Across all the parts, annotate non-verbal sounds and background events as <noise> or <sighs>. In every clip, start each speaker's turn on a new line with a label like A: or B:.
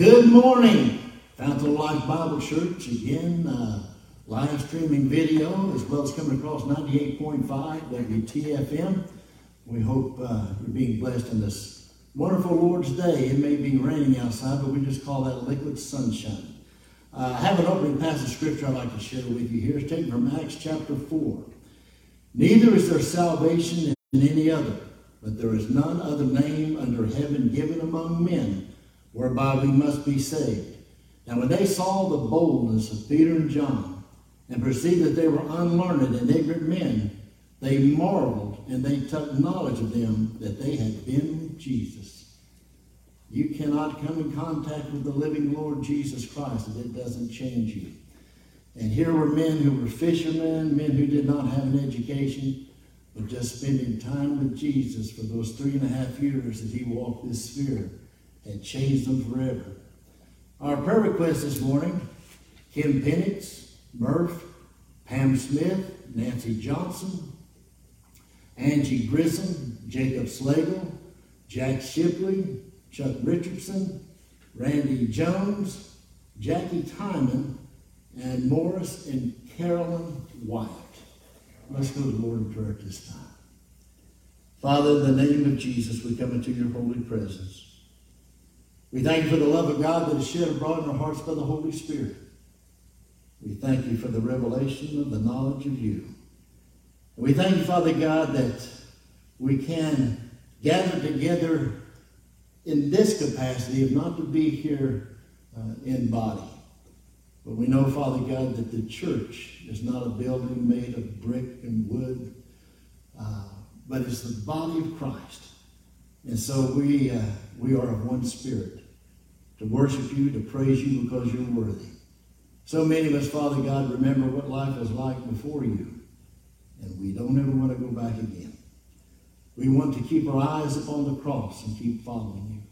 A: Good morning, Fountain Life Bible Church. Again, uh, live streaming video as well as coming across 98.5 WTFM. We hope uh, you're being blessed in this wonderful Lord's Day. It may be raining outside, but we just call that liquid sunshine. Uh, I have an opening passage of scripture I'd like to share with you here. It's taken from Acts chapter 4. Neither is there salvation in any other, but there is none other name under heaven given among men whereby we must be saved. Now, when they saw the boldness of Peter and John and perceived that they were unlearned and ignorant men, they marveled and they took knowledge of them that they had been with Jesus. You cannot come in contact with the living Lord Jesus Christ if it doesn't change you. And here were men who were fishermen, men who did not have an education, but just spending time with Jesus for those three and a half years that he walked this sphere and changed them forever. Our prayer request this morning Kim Penix, Murph, Pam Smith, Nancy Johnson, Angie Grissom, Jacob Slagle, Jack Shipley, Chuck Richardson, Randy Jones, Jackie Timon, and Morris and Carolyn White. Let's go to the Lord in prayer at this time. Father, in the name of Jesus, we come into your holy presence. We thank you for the love of God that is shed abroad in our hearts by the Holy Spirit. We thank you for the revelation of the knowledge of you. We thank you, Father God, that we can gather together in this capacity, if not to be here uh, in body. But we know, Father God, that the church is not a building made of brick and wood, uh, but it's the body of Christ. And so we, uh, we are of one spirit to worship you, to praise you because you're worthy. So many of us, Father God, remember what life was like before you, and we don't ever want to go back again. We want to keep our eyes upon the cross and keep following you.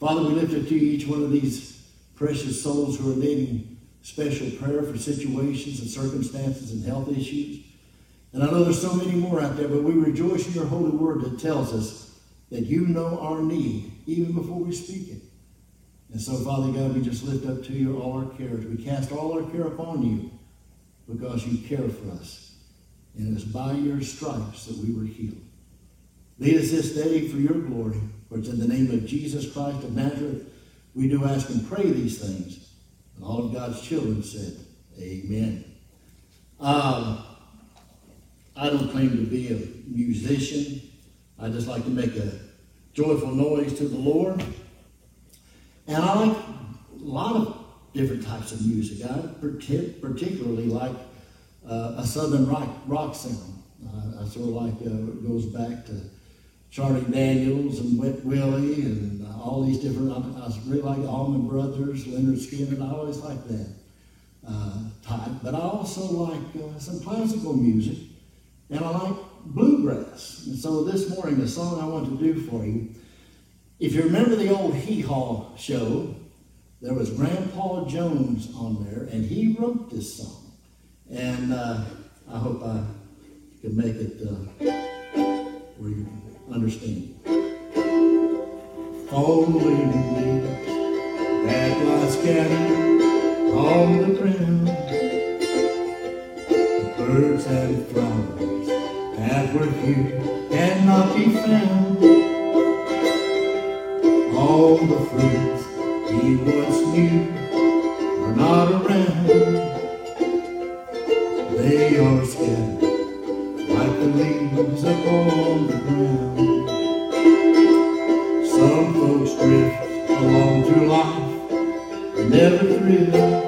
A: Father, we lift up to you each one of these precious souls who are needing special prayer for situations and circumstances and health issues. And I know there's so many more out there, but we rejoice in your holy word that tells us that you know our need even before we speak it. And so, Father God, we just lift up to you all our cares. We cast all our care upon you because you care for us. And it is by your stripes that we were healed. Lead us this day for your glory. For it's in the name of Jesus Christ of Nazareth we do ask and pray these things. And all of God's children said, Amen. Um, I don't claim to be a musician. I just like to make a joyful noise to the Lord. And I like a lot of different types of music. I particularly like uh, a southern rock, rock sound. Uh, I sort of like uh, it goes back to Charlie Daniels and Wet Willie and uh, all these different. I, I, really like the Allman Brothers, Lynyrd Skynyrd. I always like that uh, type. But I also like uh, some classical music, and I like bluegrass. And so this morning, the song I want to do for you if you remember the old Hee Haw show, there was Grandpa Jones on there, and he wrote this song. And uh, I hope I can make it uh, where you understand. Falling leaves that lie scattered on the ground, the birds and flowers that were here cannot be found all the friends he once knew are not around. They are scattered like the leaves upon the ground. Some folks drift along through life never thrill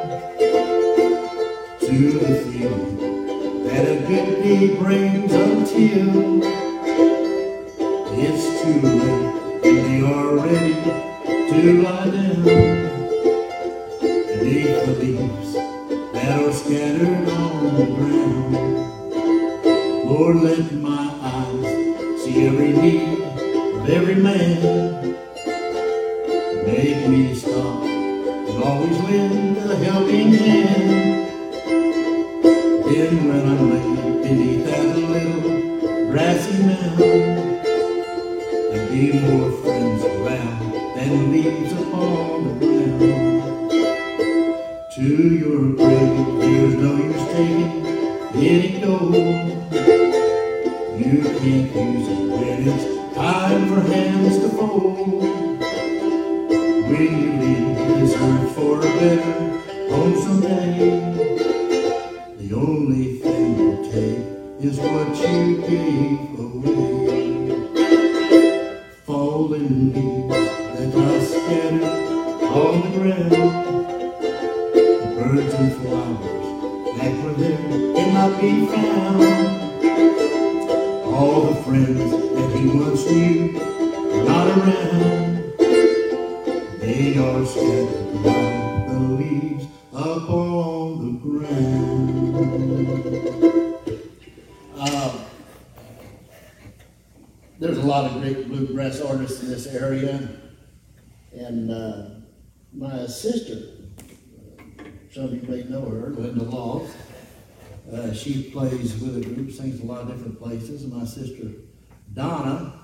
A: were there cannot be found. All the friends that he once knew are not around. They are scattered like the leaves upon the ground. Uh, there's a lot of great bluegrass artists in this area, and uh, my sister, some of you may know her, Linda Laws. Uh, she plays with a group, sings a lot of different places. And my sister Donna,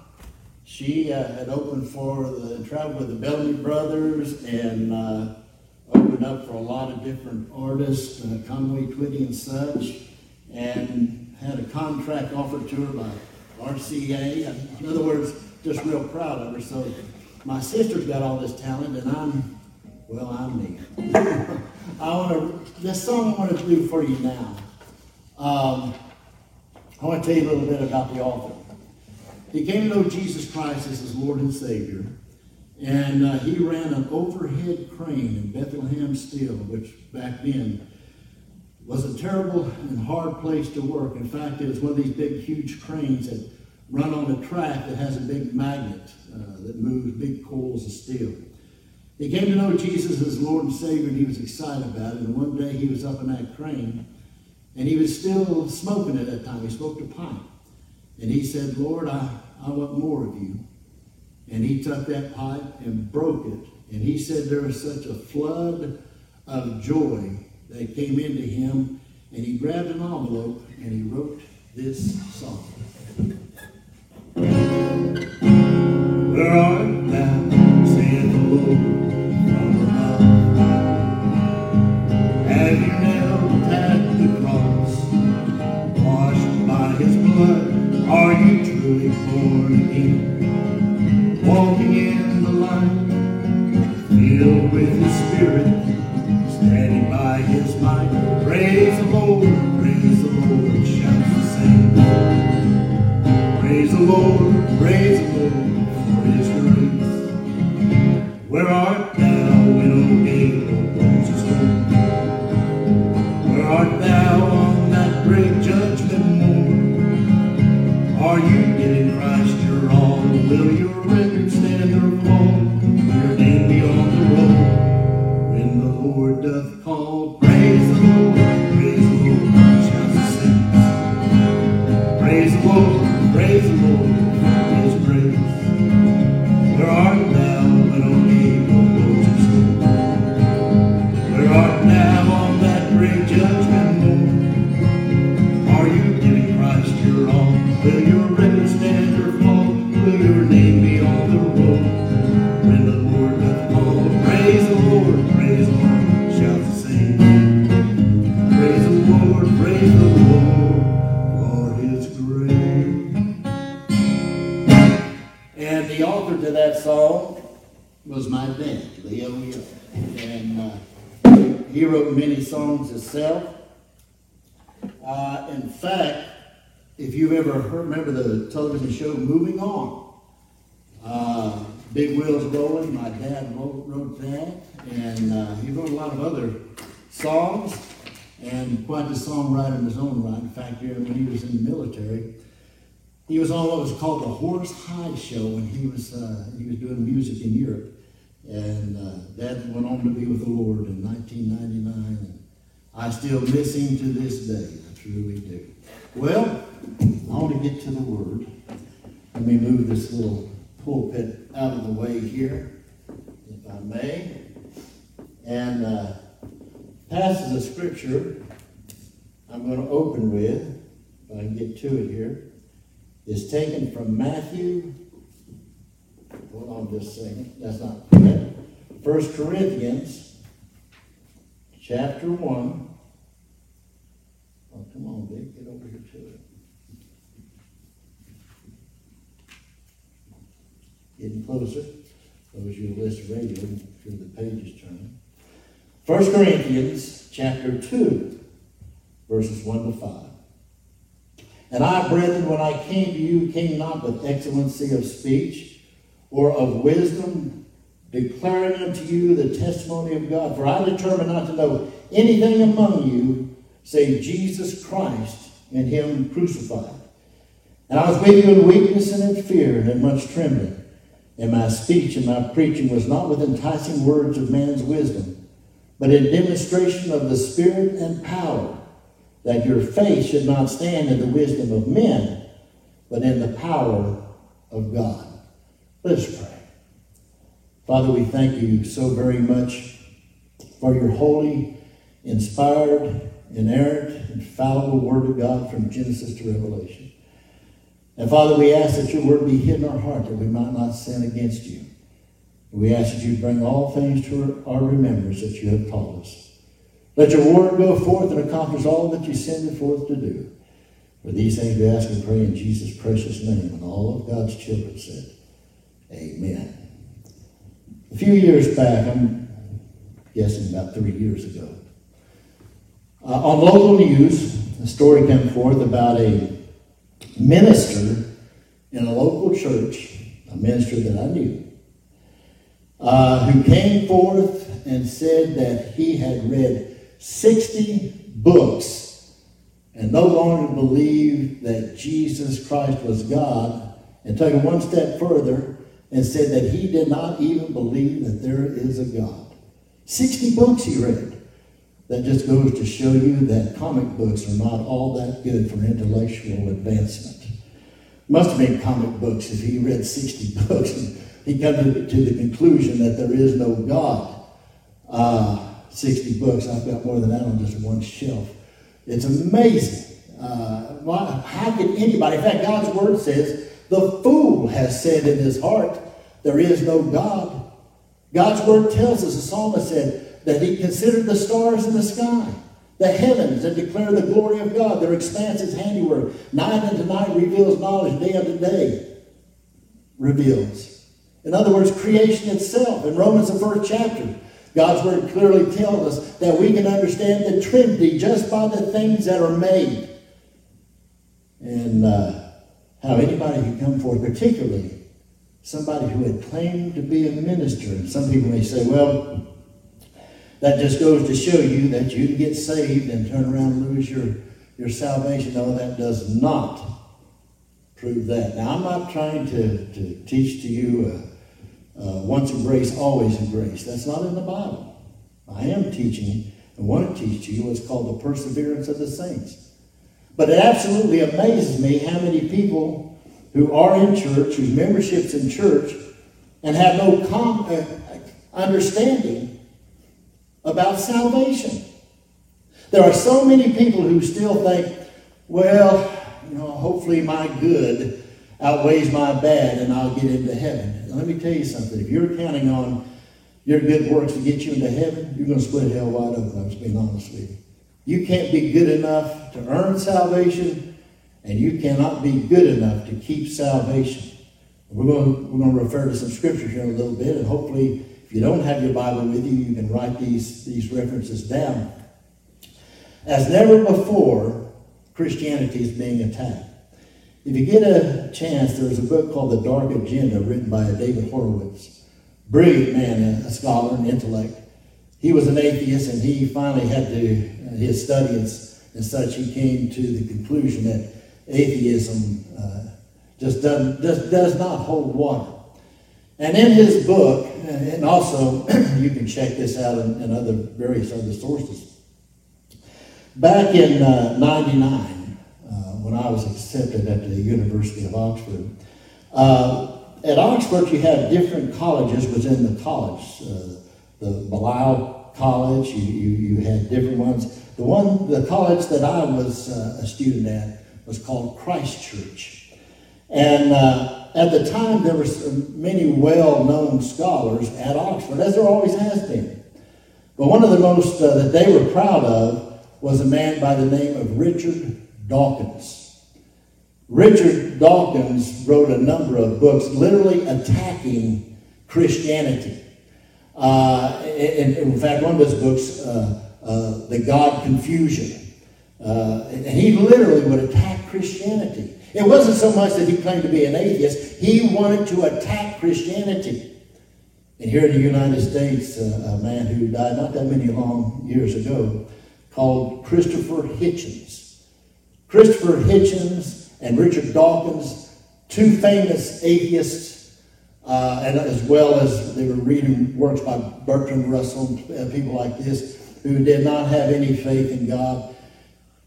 A: she uh, had opened for the travel with the Bellamy Brothers and uh, opened up for a lot of different artists, uh, Conway Twitty and such, and had a contract offered to her by RCA. In other words, just real proud of her. So my sister's got all this talent, and I'm, well, I'm me. <laughs> I want to, this song I want to do for you now. Um, I want to tell you a little bit about the author. He came to know Jesus Christ as his Lord and Savior, and uh, he ran an overhead crane in Bethlehem Steel, which back then was a terrible and hard place to work. In fact, it was one of these big, huge cranes that run on a track that has a big magnet uh, that moves big coils of steel. He came to know Jesus as Lord and Savior, and he was excited about it. And one day he was up in that crane, and he was still smoking at that time. He smoked a pipe. And he said, Lord, I, I want more of you. And he took that pipe and broke it. And he said there was such a flood of joy that came into him. And he grabbed an envelope and he wrote this song. Where art songs and quite the songwriter in his own right. In fact, when he was in the military, he was on what was called the Horace Heidt Show when he was uh, he was doing music in Europe, and uh, Dad went on to be with the Lord in 1999. And I still miss him to this day. I truly do. Well, I want to get to the Word. Let me move this little pulpit out of the way here, if I may. And uh, passage of Scripture I'm going to open with, if I can get to it here is taken from Matthew. Hold on just a second. That's not correct. First Corinthians chapter 1. Oh, come on, Dick, get over here to it. Getting closer. Those you list radio, through the pages turning. 1 Corinthians chapter 2, verses 1 to 5. And I, brethren, when I came to you, came not with excellency of speech or of wisdom, declaring unto you the testimony of God. For I determined not to know anything among you save Jesus Christ and Him crucified. And I was with you in weakness and in fear and in much trembling. And my speech and my preaching was not with enticing words of man's wisdom, but in demonstration of the Spirit and power, that your faith should not stand in the wisdom of men, but in the power of God. Let us pray. Father, we thank you so very much for your holy, inspired, inerrant, infallible Word of God from Genesis to Revelation. And Father, we ask that your word be hid in our heart that we might not sin against you. We ask that you bring all things to our remembrance that you have taught us. Let your word go forth and accomplish all that you send it forth to do. For these things we ask and pray in Jesus' precious name. And all of God's children said, Amen. A few years back, I'm guessing about three years ago, uh, on local news, a story came forth about a minister in a local church, a minister that I knew, uh, who came forth and said that he had read 60 books and no longer believed that Jesus Christ was God, and took it one step further and said that he did not even believe that there is a God. 60 books he read. That just goes to show you that comic books are not all that good for intellectual advancement. Must have been comic books if he read 60 <laughs> books he comes to, the conclusion that there is no God. Uh, 60 books, I've got more than that on just one shelf. It's amazing. Uh, how can anybody, in fact, God's word says, the fool has said in his heart, there is no God. God's word tells us, the psalmist said, that he considered the stars in the sky, the heavens, and declared the glory of God. Their expanse handiwork. Night unto night reveals knowledge, day unto day reveals. In other words, creation itself. In Romans, the first chapter, God's word clearly tells us that we can understand the Trinity just by the things that are made. And uh, how anybody could come forth, particularly somebody who had claimed to be a minister. And some people may say, well, that just goes to show you that you can get saved and turn around and lose your, your salvation. No, that does not prove that. Now, I'm not trying to, to teach to you uh, uh, once in grace, always in grace. That's not in the Bible. I am teaching and want to teach you what's called the perseverance of the saints. But it absolutely amazes me how many people who are in church, whose membership's in church, and have no com- uh, understanding about salvation. There are so many people who still think, well, you know, hopefully my good outweighs my bad and I'll get into heaven. Let me tell you something. If you're counting on your good works to get you into heaven, you're going to split hell wide open. I'm just being honest with you. You can't be good enough to earn salvation, and you cannot be good enough to keep salvation. We're going, to, we're going to refer to some scriptures here in a little bit, and hopefully, if you don't have your Bible with you, you can write these, these references down. As never before, Christianity is being attacked. If you get a chance, there's a book called The Dark Agenda written by David Horowitz. Brilliant man, a scholar, and intellect. He was an atheist, and he finally had to, uh, his studies and such, he came to the conclusion that atheism uh, just, doesn't, just does not hold water. And in his book, and also <clears throat> you can check this out in, in other various other sources, back in uh, 99, uh, when I was accepted at the University of Oxford, uh, at Oxford you have different colleges within the college. Uh, the Balliol College, you, you, you, had different ones. The one, the college that I was uh, a student at was called Christ Church. And uh, at the time, there were many well known scholars at Oxford, as there always has been. But one of the most uh, that they were proud of was a man by the name of Richard Dawkins. Richard Dawkins wrote a number of books literally attacking Christianity. Uh, in, in, fact, one of his books, uh, uh, The God Confusion, uh, and he literally would attack Christianity. It wasn't so much that he claimed to be an atheist, he wanted to attack Christianity. And here in the United States, uh, a man who died not that many long years ago, called Christopher Hitchens. Christopher Hitchens and Richard Dawkins, two famous atheists, uh, and as well as they were reading works by Bertrand Russell, uh, people like this, who did not have any faith in God.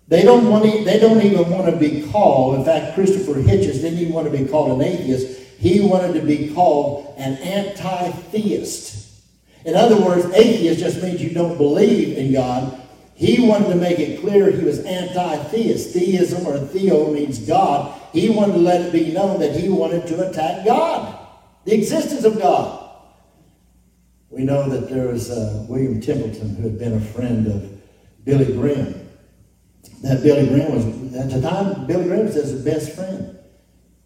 A: They don't want to, they don't even want to be called. In fact, Christopher Hitchens didn't even want to be called an atheist. He wanted to be called an anti-theist. In other words, atheist just means you don't believe in God. He wanted to make it clear he was anti-theist. Theism or theo means God. He wanted to let it be known that he wanted to attack God, the existence of God. We know that there was uh, William Templeton who had been a friend of Billy Graham that Billy Graham was, at the time, Billy Graham was his best friend.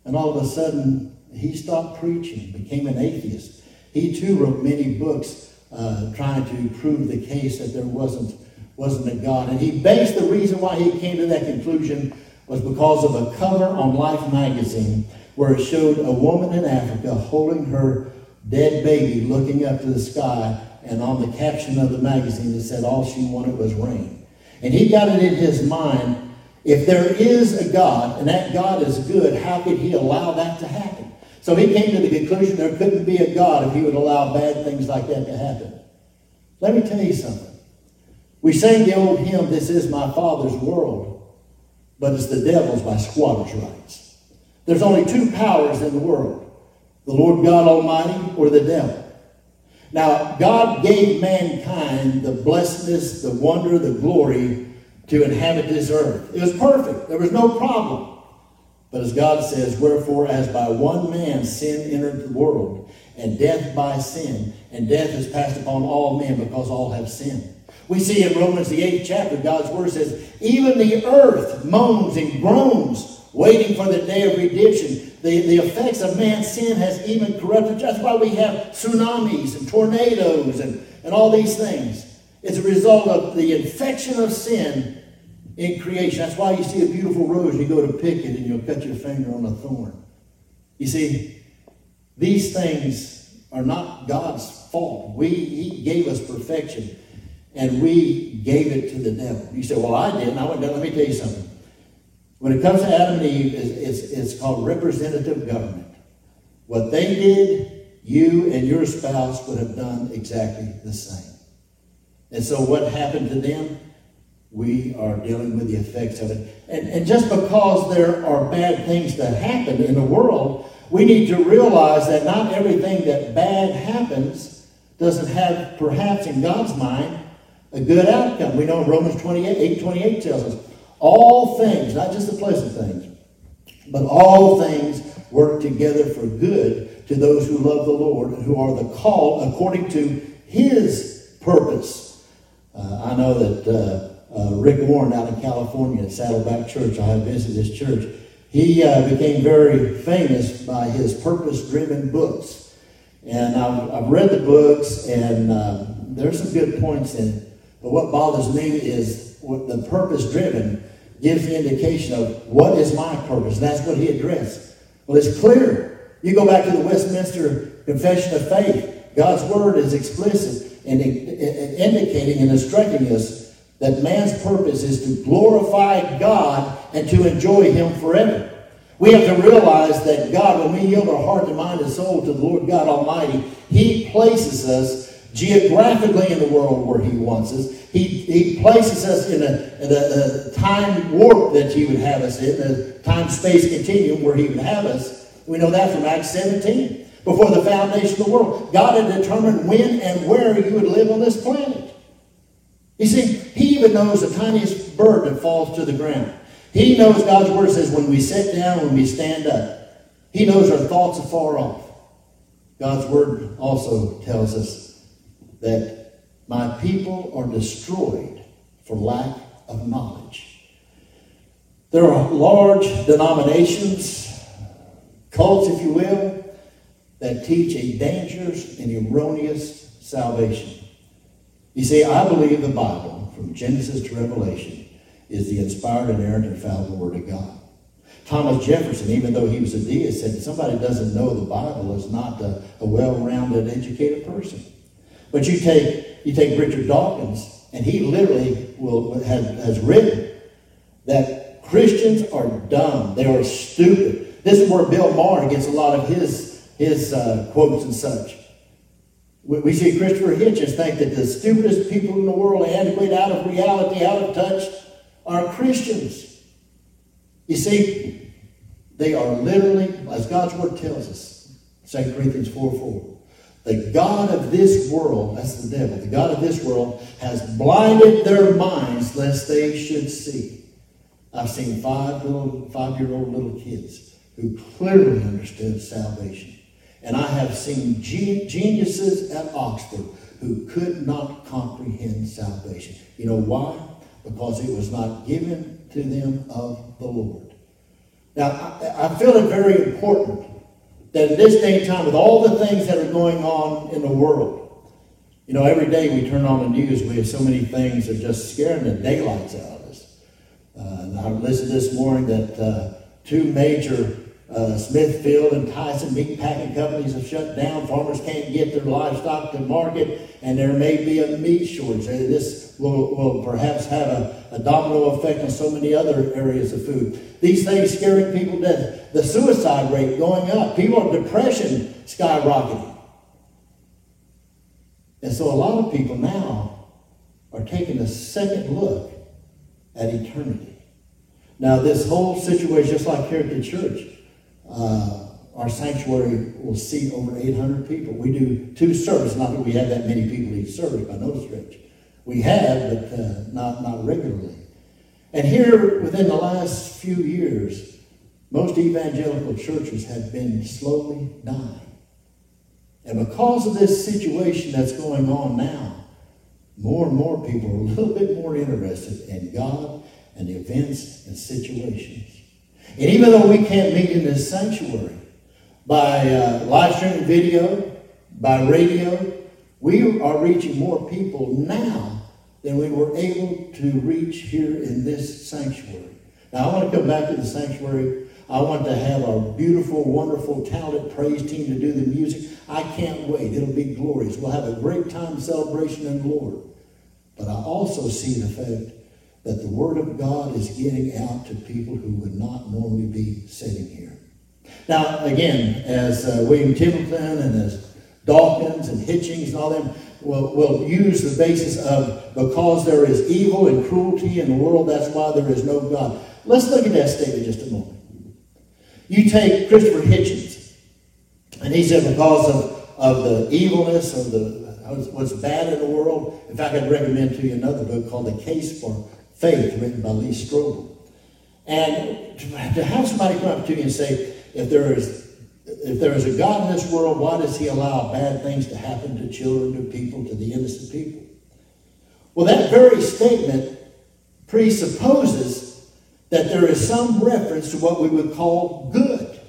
A: And all of a sudden, he stopped preaching, became an atheist. He too wrote many books uh, trying to prove the case that there wasn't, wasn't a God. And he based the reason why he came to that conclusion was because of a cover on Life magazine where it showed a woman in Africa holding her dead baby looking up to the sky. And on the caption of the magazine, it said all she wanted was rain. And he got it in his mind if there is a God and that God is good, how could he allow that to happen? So he came to the conclusion there couldn't be a God if he would allow bad things like that to happen. Let me tell you something. We sang the old hymn, This is my Father's world, but it's the devil's by squatters' rights. There's only two powers in the world the Lord God Almighty or the devil. Now, God gave mankind the blessedness, the wonder, the glory to inhabit this earth. It was perfect. There was no problem. But as God says, wherefore, as by one man sin entered the world, and death by sin, and death has passed upon all men because all have sinned. We see in Romans, the eighth chapter, God's word says, even the earth moans and groans, waiting for the day of redemption the, the effects of man's sin has even corrupted. That's why we have tsunamis and tornadoes and, and all these things. It's a result of the infection of sin in creation. That's why you see a beautiful rose, you go to pick it and you'll cut your finger on a thorn. You see, these things are not God's fault. We, he gave us perfection and we gave it to the devil. You say, well, I didn't. I went down. Let me tell you something. When it comes to Adam and Eve, it's, it's, it's called representative government. What they did, you and your spouse would have done exactly the same. And so what happened to them? We are dealing with the effects of it. And, and just because there are bad things that happen in the world, we need to realize that not everything that bad happens doesn't have, perhaps in God's mind, a good outcome. We know in Romans 28, 8, 28 tells us, all things, not just the pleasant things, but all things work together for good to those who love the Lord and who are the called according to his purpose. Uh, I know that uh, uh, Rick Warren out in California at Saddleback Church, I have visited his church, he uh, became very famous by his purpose driven books. And I've, I've, read the books, and uh, there's some good points in. But what bothers me is what the purpose driven gives the indication of what is my purpose. That's what he addressed. Well, it's clear. You go back to the Westminster Confession of Faith. God's word is explicit in indicating and instructing us that man's purpose is to glorify God and to enjoy him forever. We have to realize that God, when we yield our heart and mind and soul to the Lord God Almighty, He places us geographically in the world where He wants us. He, he places us in a, in a, a time warp that He would have us in, a time space continuum where He would have us. We know that from Acts 17. Before the foundation of the world, God had determined when and where you would live on this planet. You see, He even knows the tiniest bird that falls to the ground. He knows God's word says when we sit down, when we stand up. He knows our thoughts are far off. God's word also tells us that My people are destroyed for lack of knowledge. There are large denominations, cults, if you will, that teach a dangerous and erroneous salvation. You see, I believe the Bible, from Genesis to Revelation, is the inspired, inerrant, and infallible Word of God. Thomas Jefferson, even though he was a deist, said somebody doesn't know the Bible is not a, a well-rounded, educated person. But you take you take Richard Dawkins, and he literally will has, has written that Christians are dumb. They are stupid. This is where Bill Maher gets a lot of his his uh, quotes and such. We, we see Christopher Hitchens think that the stupidest people in the world, antiquated, out of reality, out of touch, are Christians. You see, they are literally, as God's word tells us, 2 Corinthians 4 4. The God of this world, that's the devil, the God of this world has blinded their minds lest they should see. I've seen five little five-year-old little kids who clearly understood salvation. And I have seen geniuses at Oxford who could not comprehend salvation. You know why? Because it was not given to them of the Lord. Now, I, I feel it very important that at this day and time, with all the things that are going on in the world, you know, every day we turn on the news, we have so many things that are just scaring the daylights out of us. Uh, I listened this morning that uh, two major uh, Smithfield and Tyson meat packing companies have shut down. Farmers can't get their livestock to market, and there may be a meat shortage. This will, will perhaps have a, a domino effect on so many other areas of food. These things scaring people to death. The suicide rate going up. People are depression skyrocketing. And so a lot of people now are taking a second look at eternity. Now, this whole situation, just like here at the church, uh, our sanctuary will seat over 800 people. We do two services, not that we have that many people each service by no stretch. We have, but uh, not, not regularly. And here, within the last few years, most evangelical churches have been slowly dying. And because of this situation that's going on now, more and more people are a little bit more interested in God and events and situations. And even though we can't meet in this sanctuary by uh, live streaming video, by radio, we are reaching more people now than we were able to reach here in this sanctuary. Now, I want to come back to the sanctuary. I want to have our beautiful, wonderful, talented praise team to do the music. I can't wait. It'll be glorious. We'll have a great time celebration in the Lord. But I also see the fact that the Word of God is getting out to people who would not normally be sitting here. Now, again, as uh, William Templeton and as Dawkins and Hitchens and all them will, will use the basis of because there is evil and cruelty in the world, that's why there is no God. Let's look at that statement just a moment. You take Christopher Hitchens, and he said because of, of the evilness of the what's bad in the world. In fact, I'd recommend to you another book called The Case for Faith, written by Lee Strobel. And to, to have somebody come up to you and say, if there is if there is a God in this world, why does he allow bad things to happen to children, to people, to the innocent people? Well, that very statement presupposes that there is some reference to what we would call good.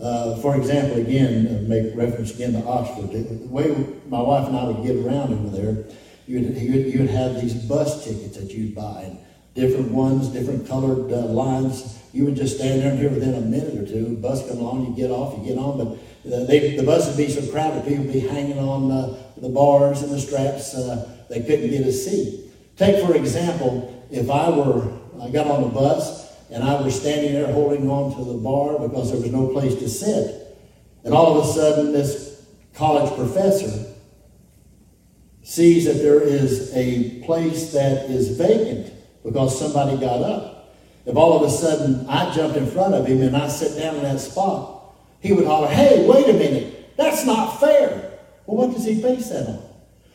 A: Uh, for example, again, uh, make reference again to Oxford. The way my wife and I would get around over there, you'd, you'd have these bus tickets that you'd buy, and different ones, different colored uh, lines. You would just stand there and here within a minute or two, bus come along, you get off, you get on, but uh, they, the bus would be so crowded, people would be hanging on uh, the bars and the straps, uh, they couldn't get a seat. Take, for example, if I were, I got on the bus and I was standing there holding on to the bar because there was no place to sit, and all of a sudden this college professor sees that there is a place that is vacant because somebody got up. If all of a sudden I jumped in front of him and I sit down in that spot, he would holler, Hey, wait a minute, that's not fair. Well, what does he base that on?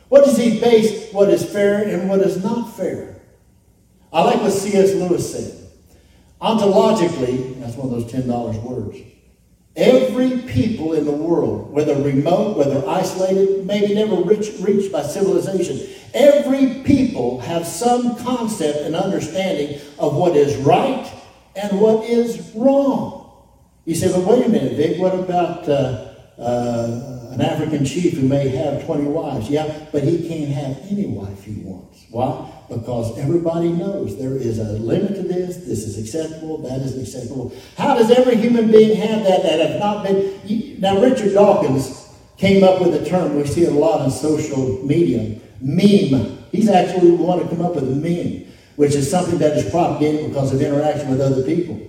A: What does he base what is fair and what is not fair? I like what C.S. Lewis said. Ontologically, that's one of those $10 words. Every people in the world, whether remote, whether isolated, maybe never reached, by civilization, every people have some concept and understanding of what is right and what is wrong. You say, but wait a minute, Vic, what about uh, uh, an African chief who may have 20 wives? Yeah, but he can't have any wife he wants. Why? Because everybody knows there is a limit to this, this is acceptable, that is acceptable. How does every human being have that that have not been? Now, Richard Dawkins came up with a term, we see a lot on social media, meme. He's actually the one to come up with a meme, which is something that is propagated because of interaction with other people.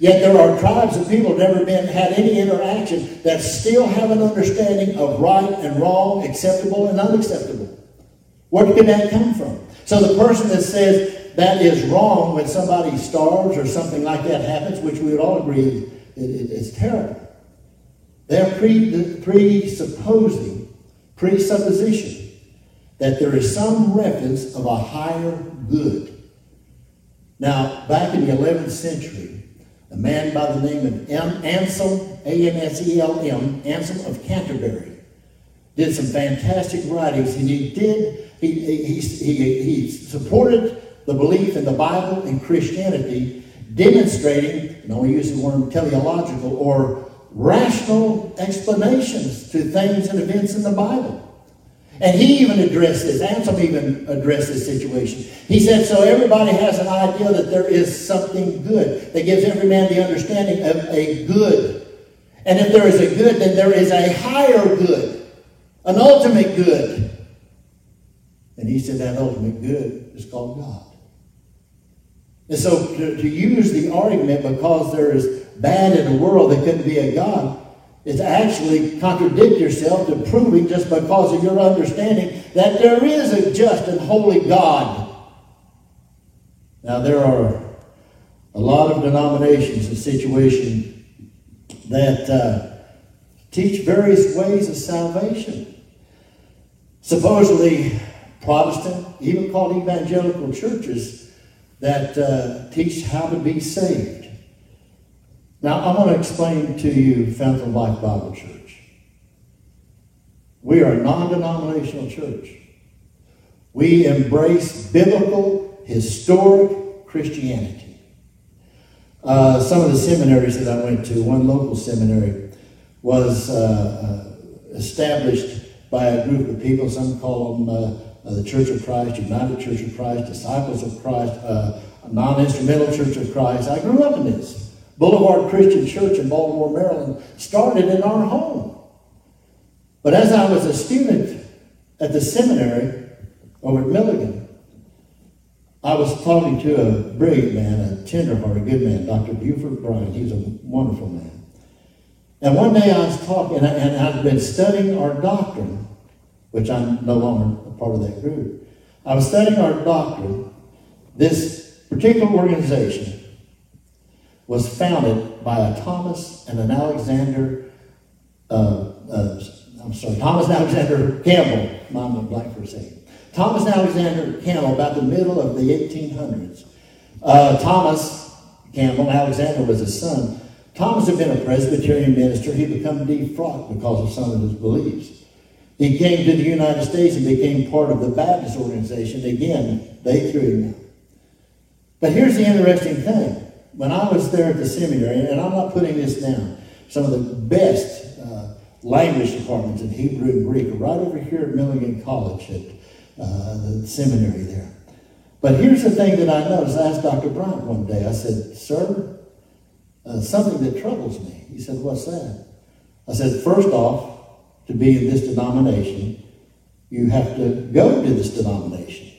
A: Yet there are tribes of people never been had any interaction that still have an understanding of right and wrong, acceptable and unacceptable. Where can that come from? So the person that says that is wrong when somebody starves or something like that happens, which we would all agree is terrible. They're pre- presupposing, presupposition that there is some reference of a higher good. Now, back in the 11th century, a man by the name of M. Anselm, A-N-S-E-L-M, Anselm of Canterbury, did some fantastic writings, and he did, he, he, he, he supported the belief in the Bible and Christianity, demonstrating, and I'll use the word teleological, or rational explanations to things and events in the Bible. And he even addressed this. Anselm even addressed this situation. He said, so everybody has an idea that there is something good that gives every man the understanding of a good. And if there is a good, then there is a higher good, an ultimate good. And he said that ultimate good is called God. And so to, to use the argument because there is bad in the world that couldn't be a God is actually contradict yourself to proving just because of your understanding that there is a just and holy God. Now, there are a lot of denominations and situations that uh, teach various ways of salvation. Supposedly, Protestant, even called evangelical churches that uh, teach how to be saved. Now, I want to explain to you Fountain Life Bible Church. We are a non denominational church. We embrace biblical, historic Christianity. Uh, some of the seminaries that I went to, one local seminary, was uh, uh, established by a group of people. Some call them uh, the Church of Christ, United Church of Christ, Disciples of Christ, uh, Non Instrumental Church of Christ. I grew up in this. Boulevard Christian Church in Baltimore, Maryland started in our home. But as I was a student at the seminary over at Milligan, I was talking to a brilliant man, a tenderhearted, good man, Dr. Buford Bryant. He was a wonderful man. And one day I was talking, and, I, had been studying our doctrine, which I'm no longer a part of that group. I was studying our doctrine. This particular organization was founded by a Thomas and an Alexander, uh, uh, I'm sorry, Thomas and Alexander Campbell. Mom went blank for a second. Thomas and Alexander Campbell, about the middle of the 1800s. Uh, Thomas Campbell, Alexander was his son. Thomas had been a Presbyterian minister. He became defrocked because of some of his beliefs. He came to the United States and became part of the Baptist organization. Again, they threw him out. But here's the interesting thing when I was there at the seminary, and I'm not putting this down, some of the best uh, language departments in Hebrew and Greek are right over here at Milligan College at uh, the seminary there. But here's the thing that I noticed. I asked Dr. Bryant one day, I said, Sir, uh, something that troubles me. He said, What's that? I said, First off, to be in this denomination, you have to go to this denomination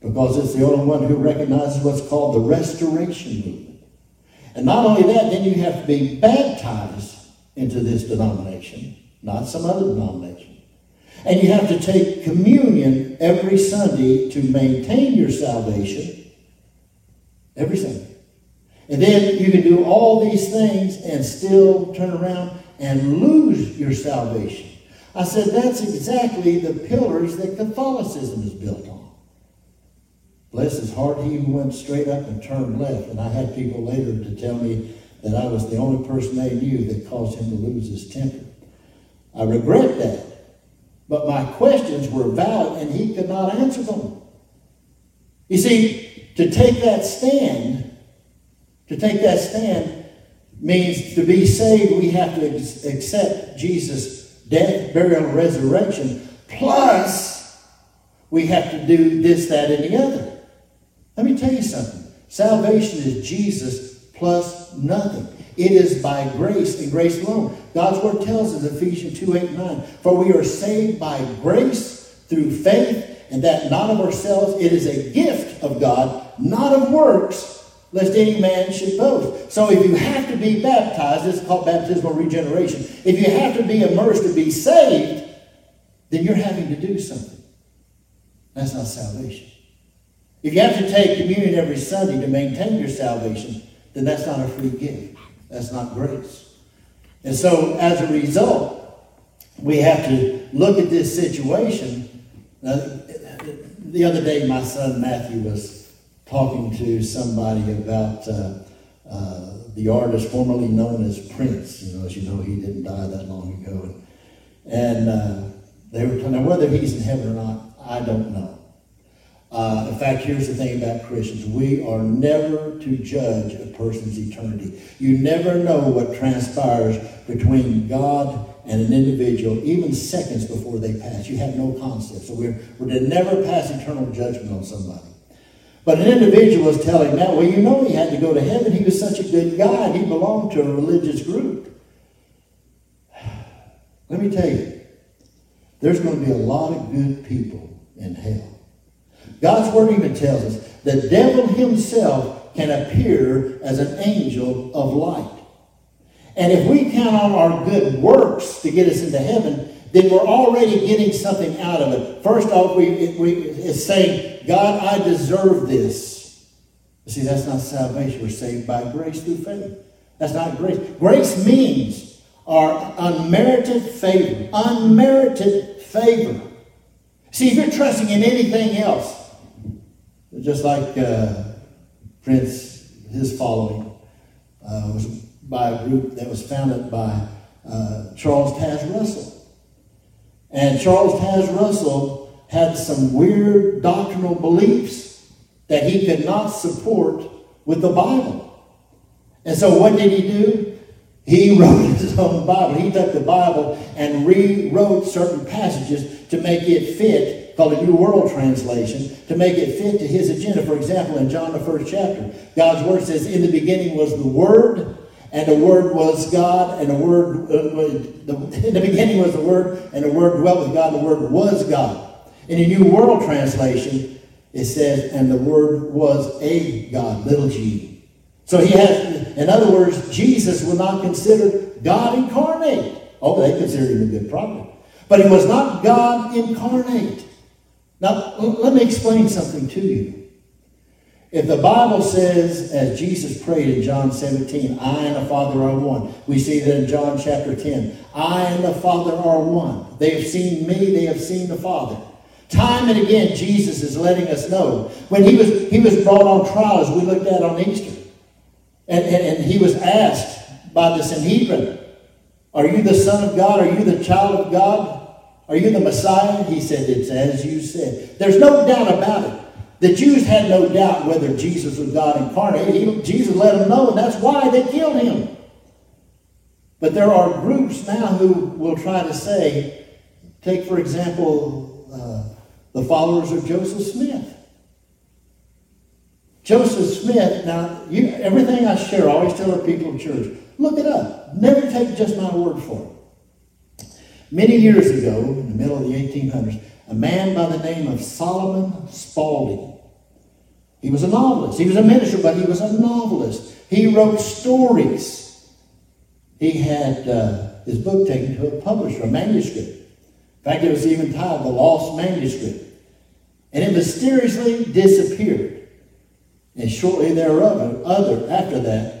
A: because it's the only one who recognizes what's called the restoration movement. And not only that, then you have to be baptized into this denomination, not some other denomination. And you have to take communion every Sunday to maintain your salvation. Every Sunday. And then you can do all these things and still turn around and lose your salvation. I said, that's exactly the pillars that Catholicism is built on. Bless his heart, he went straight up and turned left. And I had people later to tell me that I was the only person they knew that caused him to lose his temper. I regret that. But my questions were valid and he could not answer them. You see, to take that stand, to take that stand means to be saved, we have to accept Jesus' death, burial, and resurrection. Plus, we have to do this, that, and the other. Let me tell you something. Salvation is Jesus plus nothing. It is by grace and grace alone. God's word tells us, Ephesians 2 8 9, for we are saved by grace through faith, and that not of ourselves. It is a gift of God, not of works, lest any man should boast. So if you have to be baptized, this is called baptismal regeneration. If you have to be immersed to be saved, then you're having to do something. That's not salvation. If you have to take communion every Sunday to maintain your salvation, then that's not a free gift. That's not grace. And so, as a result, we have to look at this situation. Now, the other day, my son Matthew was talking to somebody about uh, uh, the artist formerly known as Prince. You know, as you know, he didn't die that long ago. And, uh, they were talking, whether he's in heaven or not, I don't know. Uh, in fact, here's the thing about Christians we are never to judge a person's eternity. You never know what transpires between God and an individual, even seconds before they pass. You have no concept. So we're, we're to never pass eternal judgment on somebody. But an individual was telling that, well, you know he had to go to heaven. He was such a good guy. He belonged to a religious group. <sighs> Let me tell you, there's going to be a lot of good people in hell. God's word even tells us the devil himself can appear as an angel of light. And if we count on our good works to get us into heaven, then we're already getting something out of it. First off, we, we it's saying, God, I deserve this. See, that's not salvation. We're saved by grace through faith. That's not grace. Grace means our unmerited favor. Unmerited favor. See, if you're trusting in anything else, just like uh, Prince, his following uh, was by a group that was founded by uh, Charles Taze Russell. And Charles Taze Russell had some weird doctrinal beliefs that he could not support with the Bible. And so what did he do? He <laughs> wrote his own Bible. He took the Bible and rewrote certain passages to make it fit called a New World Translation, to make it fit to his agenda. For example, in John, the first chapter, God's Word says, In the beginning was the Word, and the Word was God, and the Word, uh, the, <laughs> in the beginning was the Word, and the Word dwelt with God, and the Word was God. In the New World Translation, it says, And the Word was a God, little g. So he has, in other words, Jesus was not considered God incarnate. Oh, they considered him a good prophet. But he was not God incarnate. Now, let me explain something to you. If the Bible says, as Jesus prayed in John 17, I and the Father are one, we see that in John chapter 10, I and the Father are one. They have seen me, they have seen the Father. Time and again, Jesus is letting us know. When he was, he was brought on trial, as we looked at on Easter, and, and, and he was asked by the Sanhedrin, Are you the Son of God? Are you the child of God? Are you the Messiah? He said, It's as you said. There's no doubt about it. The Jews had no doubt whether Jesus was God incarnate. He, Jesus let them know, and that's why they killed him. But there are groups now who will try to say, take for example, uh, the followers of Joseph Smith. Joseph Smith, now, you, everything I share, I always tell the people in church, look it up. Never take just my word for it. Many years ago, in the middle of the 1800s, a man by the name of Solomon Spaulding, he was a novelist. He was a minister, but he was a novelist. He wrote stories. He had uh, his book taken to a publisher, a manuscript. In fact, it was even titled The Lost Manuscript. And it mysteriously disappeared. And shortly thereafter, other, after that,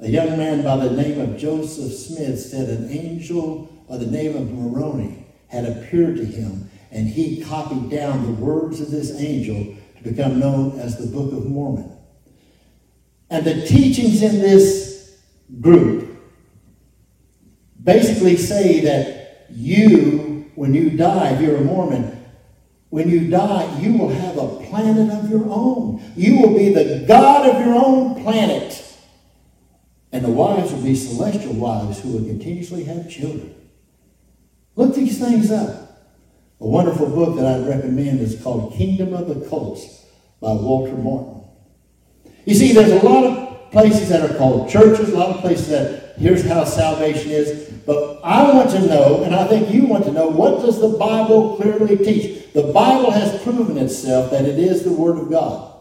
A: a young man by the name of Joseph Smith said an angel by the name of Moroni had appeared to him, and he copied down the words of this angel become known as the Book of Mormon. And the teachings in this group basically say that you, when you die, if you're a Mormon, when you die, you will have a planet of your own. You will be the God of your own planet. And the wives will be celestial wives who will continuously have children. Look these things up. A wonderful book that I'd recommend is called Kingdom of the Cults by Walter Martin. You see, there's a lot of places that are called churches, a lot of places that here's how salvation is. But I want to know, and I think you want to know, what does the Bible clearly teach? The Bible has proven itself that it is the Word of God.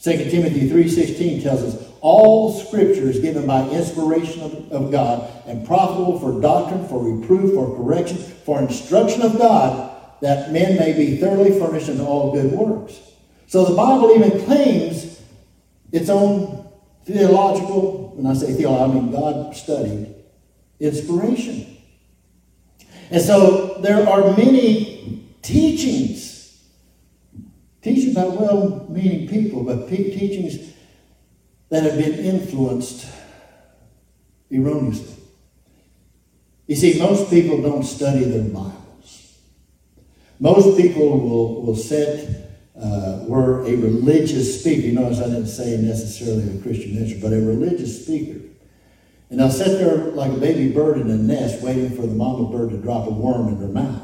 A: 2 Timothy 3.16 tells us, all scripture is given by inspiration of, of God and profitable for doctrine, for reproof, for correction, for instruction of God, that men may be thoroughly furnished in all good works. So the Bible even claims its own theological, when I say theological, I mean God studied inspiration. And so there are many teachings, teachings by well meaning people, but teachings that have been influenced erroneously. You see, most people don't study their Bibles. Most people will, will sit uh, were a religious speaker. You notice I didn't say necessarily a Christian minister, but a religious speaker. And they'll sit there like a baby bird in a nest waiting for the mama bird to drop a worm in their mouth.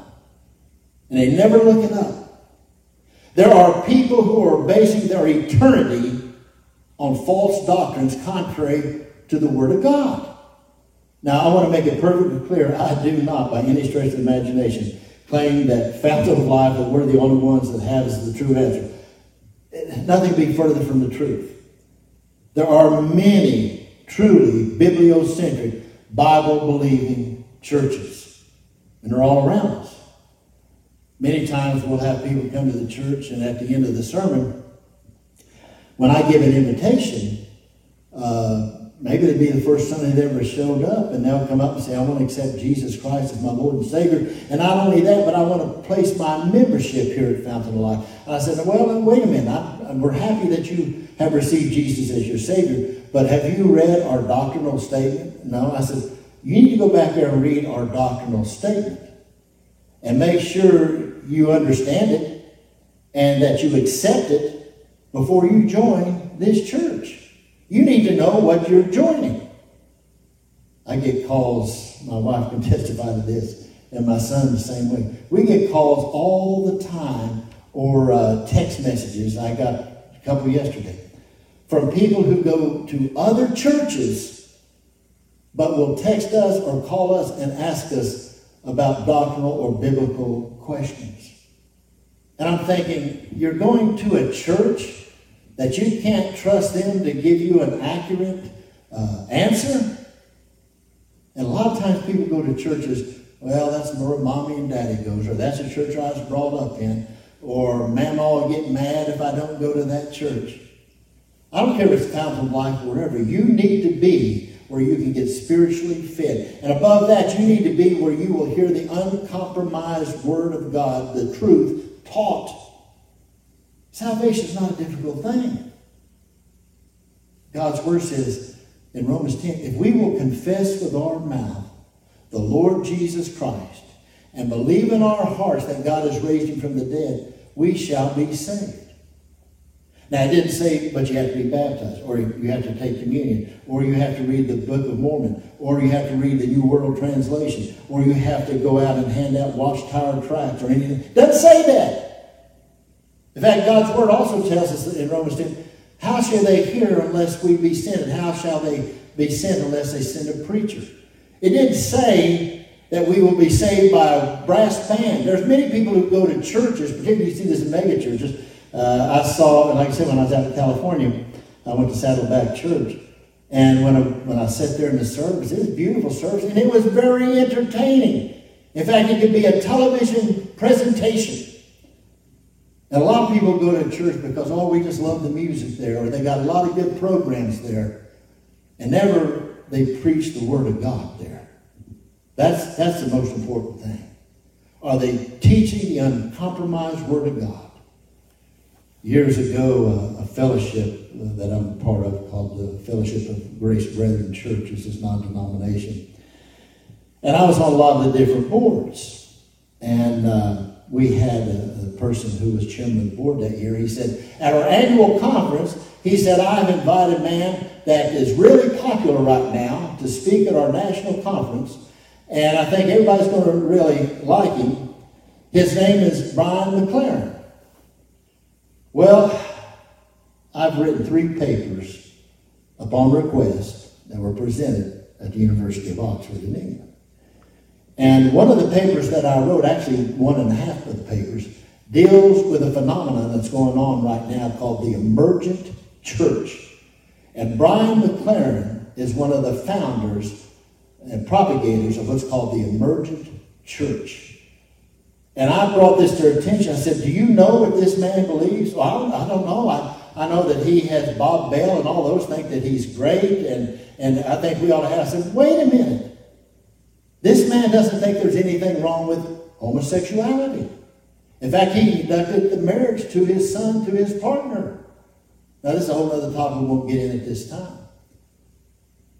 A: And they never look it up. There are people who are basing their eternity on false doctrines contrary to the Word of God. Now, I want to make it perfectly clear I do not, by any stretch of imagination, claim that fountain of life, that we're the only ones that have is the true answer. Nothing be further from the truth. There are many truly bibliocentric, Bible believing churches, and they're all around us. Many times we'll have people come to the church, and at the end of the sermon, when I give an invitation, uh, maybe it'd be the first Sunday they ever showed up, and they'll come up and say, I want to accept Jesus Christ as my Lord and Savior. And not only that, but I want to place my membership here at Fountain of Life. And I said, Well, wait a minute. I, we're happy that you have received Jesus as your Savior, but have you read our doctrinal statement? No. I said, You need to go back there and read our doctrinal statement and make sure you understand it and that you accept it before you join this church. You need to know what you're joining. I get calls, my wife can <laughs> testify to this, and my son the same way. We get calls all the time or uh, text messages. I got a couple yesterday from people who go to other churches but will text us or call us and ask us about doctrinal or biblical questions. And I'm thinking, you're going to a church that you can't trust them to give you an accurate uh, answer? And a lot of times people go to churches, well, that's where mommy and daddy goes, or that's the church I was brought up in, or mama will get mad if I don't go to that church. I don't care if it's Fountain of Life or wherever. You need to be where you can get spiritually fed. And above that, you need to be where you will hear the uncompromised Word of God, the truth, taught Salvation is not a difficult thing. God's word says in Romans 10 if we will confess with our mouth the Lord Jesus Christ and believe in our hearts that God has raised him from the dead, we shall be saved. Now, it didn't say, but you have to be baptized, or you have to take communion, or you have to read the Book of Mormon, or you have to read the New World Translation, or you have to go out and hand out watchtower tracts or anything. It doesn't say that. In fact, God's word also tells us in Romans 10, how shall they hear unless we be sent? And how shall they be sent unless they send a preacher? It didn't say that we will be saved by a brass band. There's many people who go to churches, particularly you see this in mega churches. Uh, I saw, like I said, when I was out in California, I went to Saddleback Church. And when I, when I sat there in the service, it was a beautiful service, and it was very entertaining. In fact, it could be a television presentation. And a lot of people go to church because, oh, we just love the music there, or they got a lot of good programs there. And never they preach the Word of God there. That's, that's the most important thing. Are they teaching the uncompromised Word of God? years ago, a fellowship that I'm part of called the Fellowship of Grace Brethren Churches is non-denomination. And I was on a lot of the different boards. And uh, we had a, a, person who was chairman of the board that year. He said, at our annual conference, he said, I've invited a man that is really popular right now to speak at our national conference. And I think everybody's going to really like him. His name is Brian McLaren. Well, I've written three papers upon request that were presented at the University of Oxford in England. And one of the papers that I wrote, actually one and a half of the papers, deals with a phenomenon that's going on right now called the emergent church. And Brian McLaren is one of the founders and propagators of what's called the emergent church. And I brought this to their attention. I said, Do you know what this man believes? Well, I don't, I don't know. I, I know that he has Bob Bell and all those think that he's great, and, and I think we ought to have. I said, Wait a minute. This man doesn't think there's anything wrong with homosexuality. In fact, he conducted the marriage to his son, to his partner. Now, this is a whole other topic we won't get in at this time.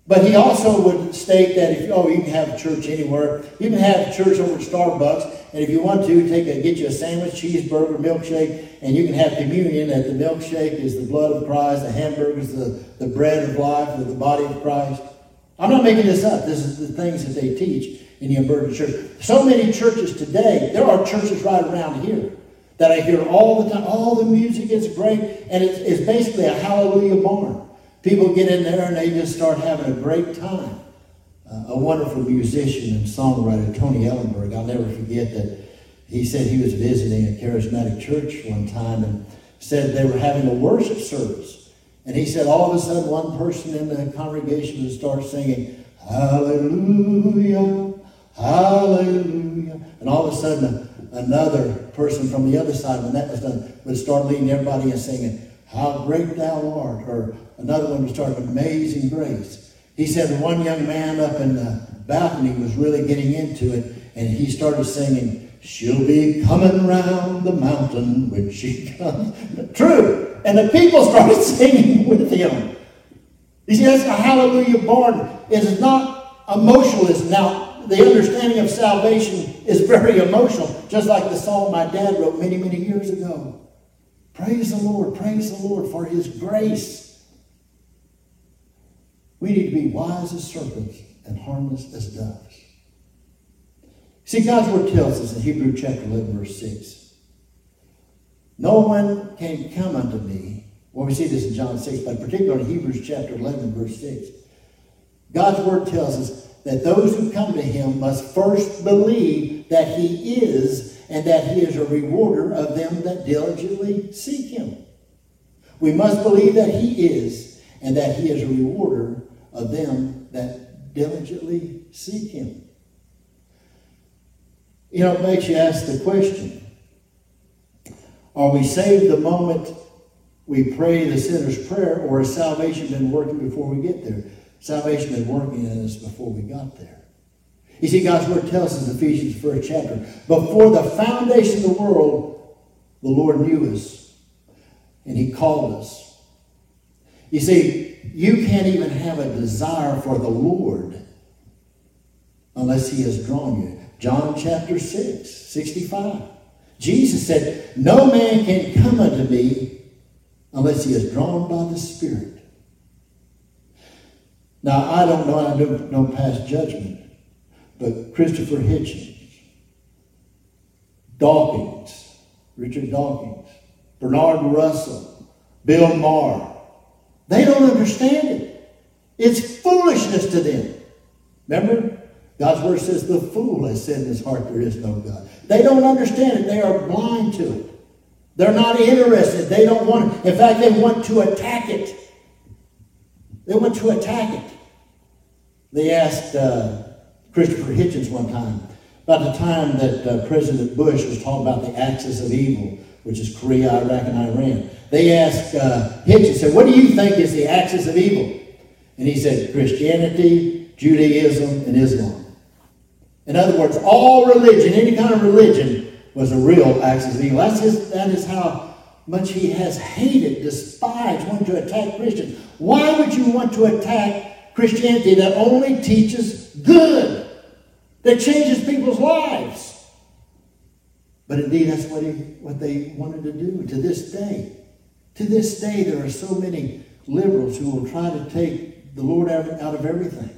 A: But he also would state that if oh you can have a church anywhere, you can have a church over at Starbucks, and if you want to, take a get you a sandwich, cheeseburger, milkshake, and you can have communion. That the milkshake is the blood of Christ, the hamburger is the, the bread of life, the body of Christ. I'm not making this up. This is the things that they teach in the emergent church. So many churches today, there are churches right around here that I hear all the time. All the music is great, and it's, it's basically a hallelujah barn. People get in there and they just start having a great time. Uh, a wonderful musician and songwriter, Tony Elenburg, I'll never forget that he said he was visiting a charismatic church one time and said they were having a worship service. And he said, all of a sudden, one person in the congregation would start singing, Hallelujah, Hallelujah. And all of a sudden, another person from the other side, when that was done, would start leading everybody in singing, How great thou art. Or another one would start, Amazing grace. He said one young man up in the balcony was really getting into it, and he started singing, She'll be coming round the mountain when she comes. True. And the people started <laughs> singing with him. You see, that's a hallelujah barn. It is not emotionalist. Now, the understanding of salvation is very emotional, just like the song my dad wrote many, many years ago. Praise the Lord, praise the Lord for his grace. We need to be wise as serpents and harmless as doves. See, God's word tells us in Hebrew chapter 11, verse 6 No one can come unto me. Well, we see this in John 6, but particularly in Hebrews chapter 11, verse 6. God's word tells us that those who come to him must first believe that he is and that he is a rewarder of them that diligently seek him. We must believe that he is and that he is a rewarder of them that diligently seek him. You know, it makes you ask the question Are we saved the moment we pray the sinner's prayer, or has salvation been working before we get there? Salvation been working in us before we got there. You see, God's Word tells us in Ephesians first chapter, before the foundation of the world, the Lord knew us, and He called us. You see, you can't even have a desire for the Lord unless He has drawn you. John chapter 6, 65. Jesus said, No man can come unto me unless he is drawn by the Spirit. Now, I don't know, I don't know past judgment, but Christopher Hitchens, Dawkins, Richard Dawkins, Bernard Russell, Bill Maher, they don't understand it. It's foolishness to them. Remember? God's word says the fool has said in his heart there is no God. They don't understand it. They are blind to it. They're not interested. They don't want it. In fact, they want to attack it. They want to attack it. They asked uh, Christopher Hitchens one time about the time that uh, President Bush was talking about the axis of evil, which is Korea, Iraq, and Iran. They asked uh, Hitchens, said, what do you think is the axis of evil? And he said, Christianity, Judaism, and Islam. In other words, all religion, any kind of religion, was a real axis of evil. That's just, that is how much he has hated, despised, wanted to attack Christians. Why would you want to attack Christianity that only teaches good, that changes people's lives? But indeed, that's what, he, what they wanted to do to this day. To this day, there are so many liberals who will try to take the Lord out of everything.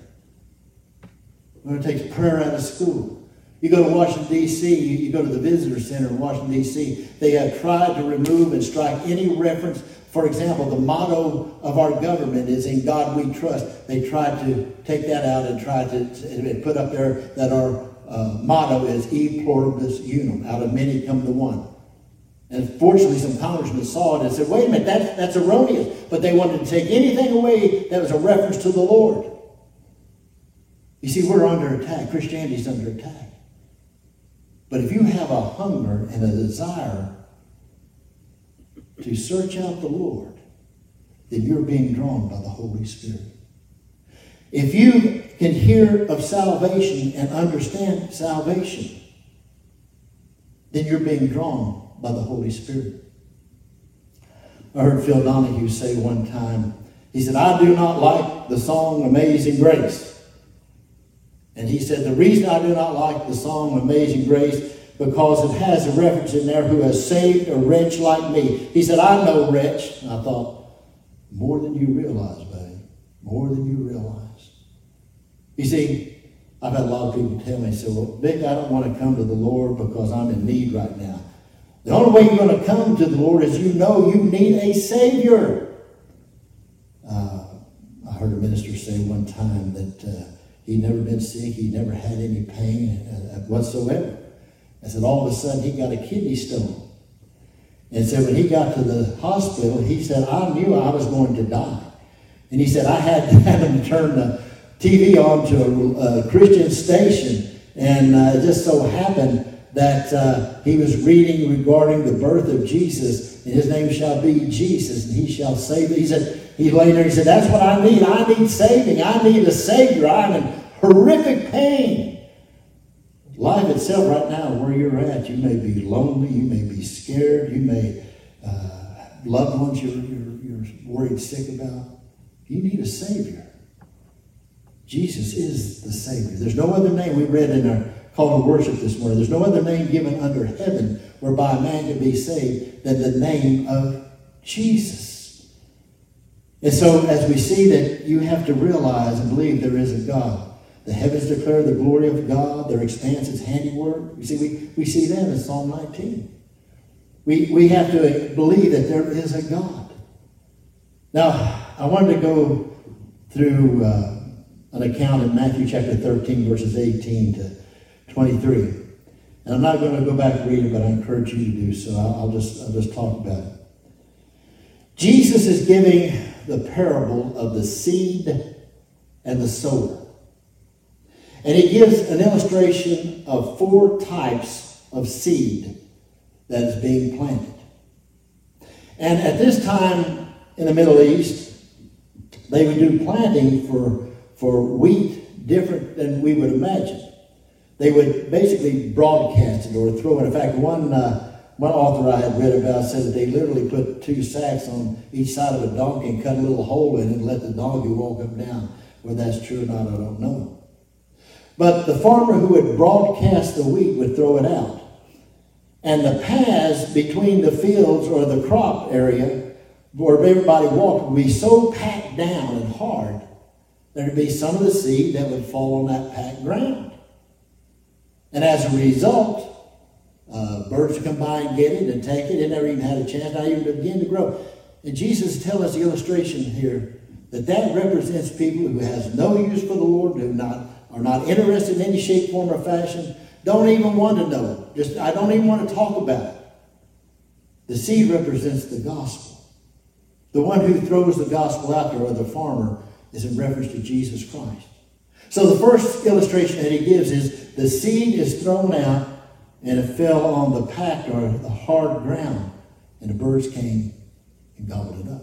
A: When it takes prayer out of school. You go to Washington, D.C., you go to the Visitor Center in Washington, D.C., they have tried to remove and strike any reference. For example, the motto of our government is In God We Trust. They tried to take that out and tried to put up there that our uh, motto is E pluribus unum, out of many come the one. And fortunately, some congressmen saw it and said, wait a minute, that's, that's erroneous. But they wanted to take anything away that was a reference to the Lord. You see, we're under attack. Christianity is under attack. But if you have a hunger and a desire to search out the Lord, then you're being drawn by the Holy Spirit. If you can hear of salvation and understand salvation, then you're being drawn by the Holy Spirit. I heard Phil Donahue say one time, he said, I do not like the song Amazing Grace. And he said, the reason I do not like the song Amazing Grace because it has a reference in there who has saved a wretch like me. He said, I know wretch. And I thought, more than you realize, buddy. More than you realize. You see, I've had a lot of people tell me, say, well, Vic, I don't want to come to the Lord because I'm in need right now. The only way you're going to come to the Lord is you know you need a Savior. Uh, I heard a minister say one time that uh, he'd never been sick, he'd never had any pain uh, whatsoever. I said, all of a sudden he got a kidney stone. And so when he got to the hospital, he said, I knew I was going to die. And he said, I had, <laughs> had him turn the TV on to a, a Christian station, and uh, it just so happened that uh, he was reading regarding the birth of Jesus, and his name shall be Jesus, and he shall save. He said, he later he said, That's what I need. I need saving. I need a Savior. I'm in horrific pain. Life itself, right now, where you're at, you may be lonely, you may be scared, you may uh, loved ones you're, you're, you're worried sick about. You need a Savior. Jesus is the Savior. There's no other name we read in our call to worship this morning. There's no other name given under heaven whereby a man can be saved than the name of Jesus. And so, as we see that you have to realize and believe there is a God. The heavens declare the glory of God, their expanse is handiwork. You see, we, we see that in Psalm 19. We, we have to believe that there is a God. Now, I wanted to go through uh, an account in Matthew chapter 13, verses 18 to 23. And I'm not going to go back and read it, but I encourage you to do so. I'll, I'll just, I'll just talk about it. Jesus is giving the parable of the seed and the sower. And he gives an illustration of four types of seed that is being planted. And at this time in the Middle East, they would do planting for for wheat different than we would imagine. They would basically broadcast it or throw it. In fact, one, uh, one author I had read about said that they literally put two sacks on each side of a donkey and cut a little hole in it and let the donkey walk up and down. Whether that's true or not, I don't know. But the farmer who had broadcast the wheat would throw it out. And the paths between the fields or the crop area where everybody walked would be so packed down and hard there'd be some of the seed that would fall on that packed ground. And as a result, uh, birds come by and get it and take it. It never even had a chance not even to begin to grow. And Jesus tells us the illustration here that that represents people who has no use for the Lord, who not are not interested in any shape, form, or fashion, don't even want to know it. Just I don't even want to talk about it. The seed represents the gospel. The one who throws the gospel out there, or the farmer, is in reference to Jesus Christ. So the first illustration that he gives is the seed is thrown out and it fell on the packed or the hard ground, and the birds came and gobbled it up.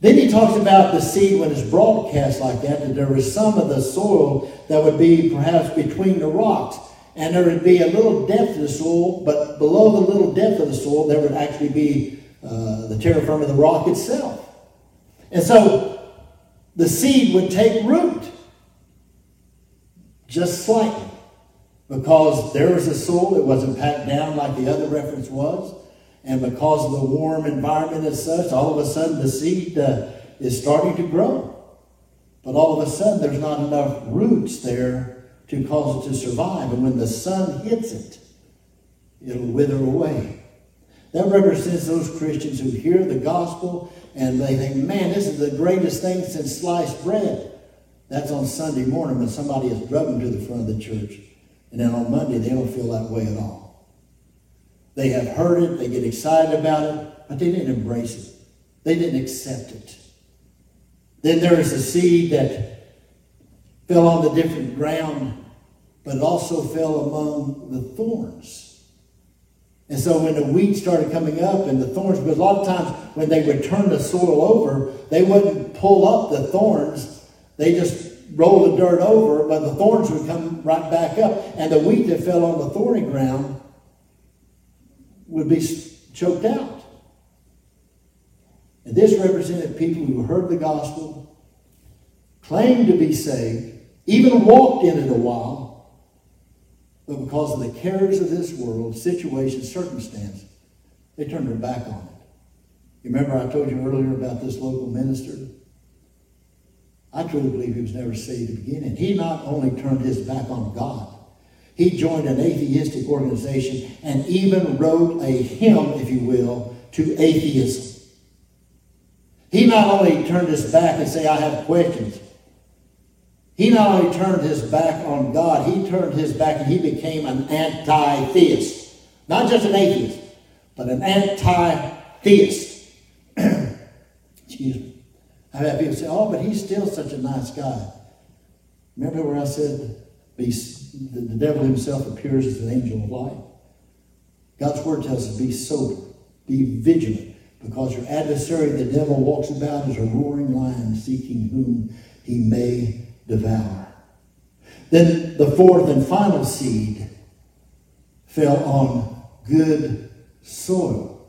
A: Then he talks about the seed when it's broadcast like that, that there was some of the soil that would be perhaps between the rocks. and there would be a little depth of the soil, but below the little depth of the soil, there would actually be uh, the terra firma of the rock itself. And so the seed would take root just slightly because there was a soil that wasn't packed down like the other reference was. And because of the warm environment as such, all of a sudden the seed uh, is starting to grow. But all of a sudden there's not enough roots there to cause it to survive. And when the sun hits it, it'll wither away. That represents those Christians who hear the gospel and they think, man, this is the greatest thing since sliced bread. That's on Sunday morning when somebody drugged them to the front of the church. And then on Monday, they don't feel that way at all. They have heard it, they get excited about it, but they didn't embrace it. They didn't accept it. Then there is a seed that fell on the different ground, but also fell among the thorns. And so when the wheat started coming up and the thorns, because a lot of times when they would turn the soil over, they wouldn't pull up the thorns. They just roll the dirt over, but the thorns would come right back up. And the wheat that fell on the thorny ground would be choked out. And this represented people who heard the gospel, claimed to be saved, even walked in it a while, but because of the cares of this world, situation, circumstance, they turned their back on it. You remember I told you earlier about this local minister? I truly believe he was never saved to begin. And he not only turned his back on God, he joined an atheistic organization and even wrote a hymn, if you will, to atheism. He not only turned his back and say, I have questions. He not only turned his back on God, he turned his back and he became an anti-theist. Not just an atheist, but an anti-theist. <clears throat> Excuse me. I've had people say, oh, but he's still such a nice guy. Remember where I said the, the devil himself appears as an angel of light? God's word tells us be sober, be vigilant, because your adversary, the devil, walks about as a roaring lion seeking whom he may devour. Then the fourth and final seed fell on good soil.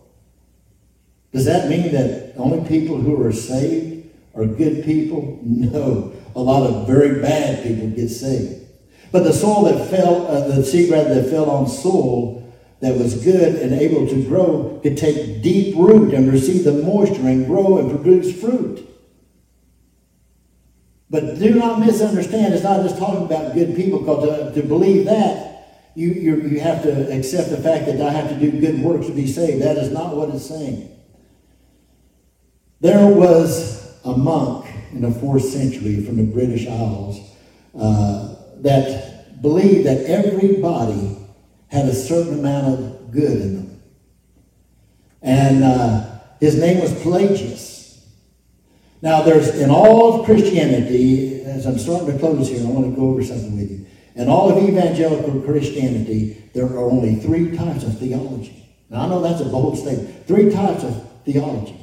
A: Does that mean that only people who are saved are good people? <laughs> No. A lot of very bad people get saved. But the soil that fell, uh, the seed rather that fell on soil that was good and able to grow could take deep root and receive the moisture and grow and produce fruit. But do not misunderstand, it's not just talking about good people, because to, to believe that, you, you, you have to accept the fact that I have to do good works to be saved. That is not what it's saying. There was a monk in the fourth century from the British Isles uh, that believed that everybody had a certain amount of good in them. And uh, his name was Pelagius. Now, there's in all of Christianity, as I'm starting to close here, I want to go over something with you. In all of evangelical Christianity, there are only three types of theology. Now, I know that's a bold statement. Three types of theology.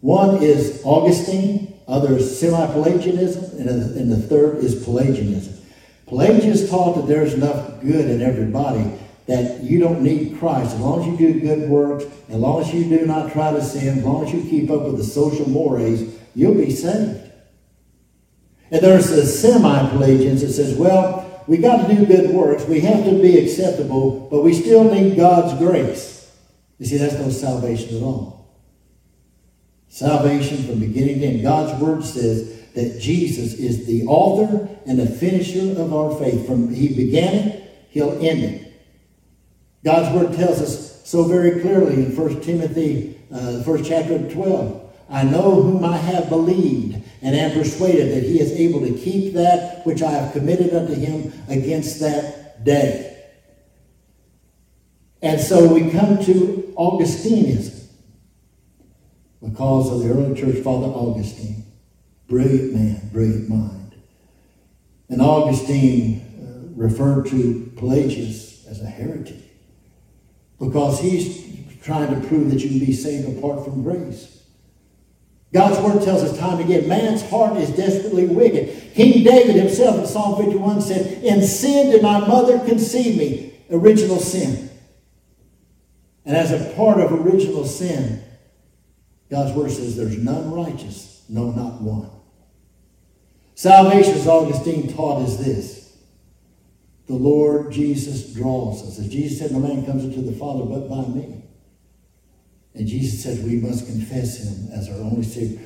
A: One is Augustine, other is semi-Pelagianism, and, and the third is Pelagianism. Pelagius taught that there's enough good in everybody that you don't need Christ. As long as you do good works, as long as you do not try to sin, as long as you keep up with the social mores, you'll be saved. And there's the semi-Pelagians that says, well, we got to do good works. We have to be acceptable, but we still need God's grace. You see, that's no salvation at all. Salvation from beginning to end. God's word says that Jesus is the author and the finisher of our faith. From he began it, he'll end it. God's word tells us so very clearly in 1 Timothy, uh, first chapter 12. I know whom I have believed, and am persuaded that he is able to keep that which I have committed unto him against that day. And so we come to Augustinism because of the early church father Augustine. Brilliant man, brilliant mind. And Augustine uh, referred to Pelagius as a heretic because he's trying to prove that you can be saved apart from grace.
B: God's word tells us time again, man's heart is desperately wicked. King David himself in Psalm 51 said, In sin did my mother conceive me. Original sin. And as a part of original sin, God's word says there's none righteous, no, not one. Salvation, as Augustine taught, is this. The Lord Jesus draws us. As Jesus said, no man comes into the Father but by me. And Jesus said we must confess him as our only Savior.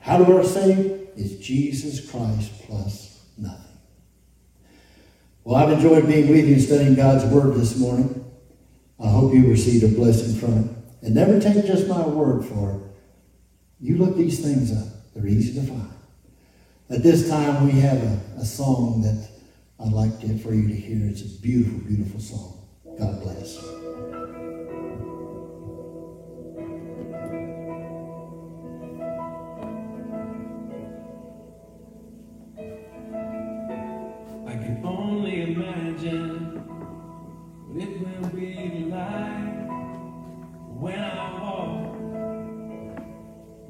B: How do we are saved? Is Jesus Christ plus nothing. Well, I've enjoyed being with you and studying God's Word this morning. I hope you received a blessing from it. And never take just my word for it. You look these things up. They're easy to find. At this time, we have a, a song that I'd like to, for you to hear. It's a beautiful, beautiful song. God bless.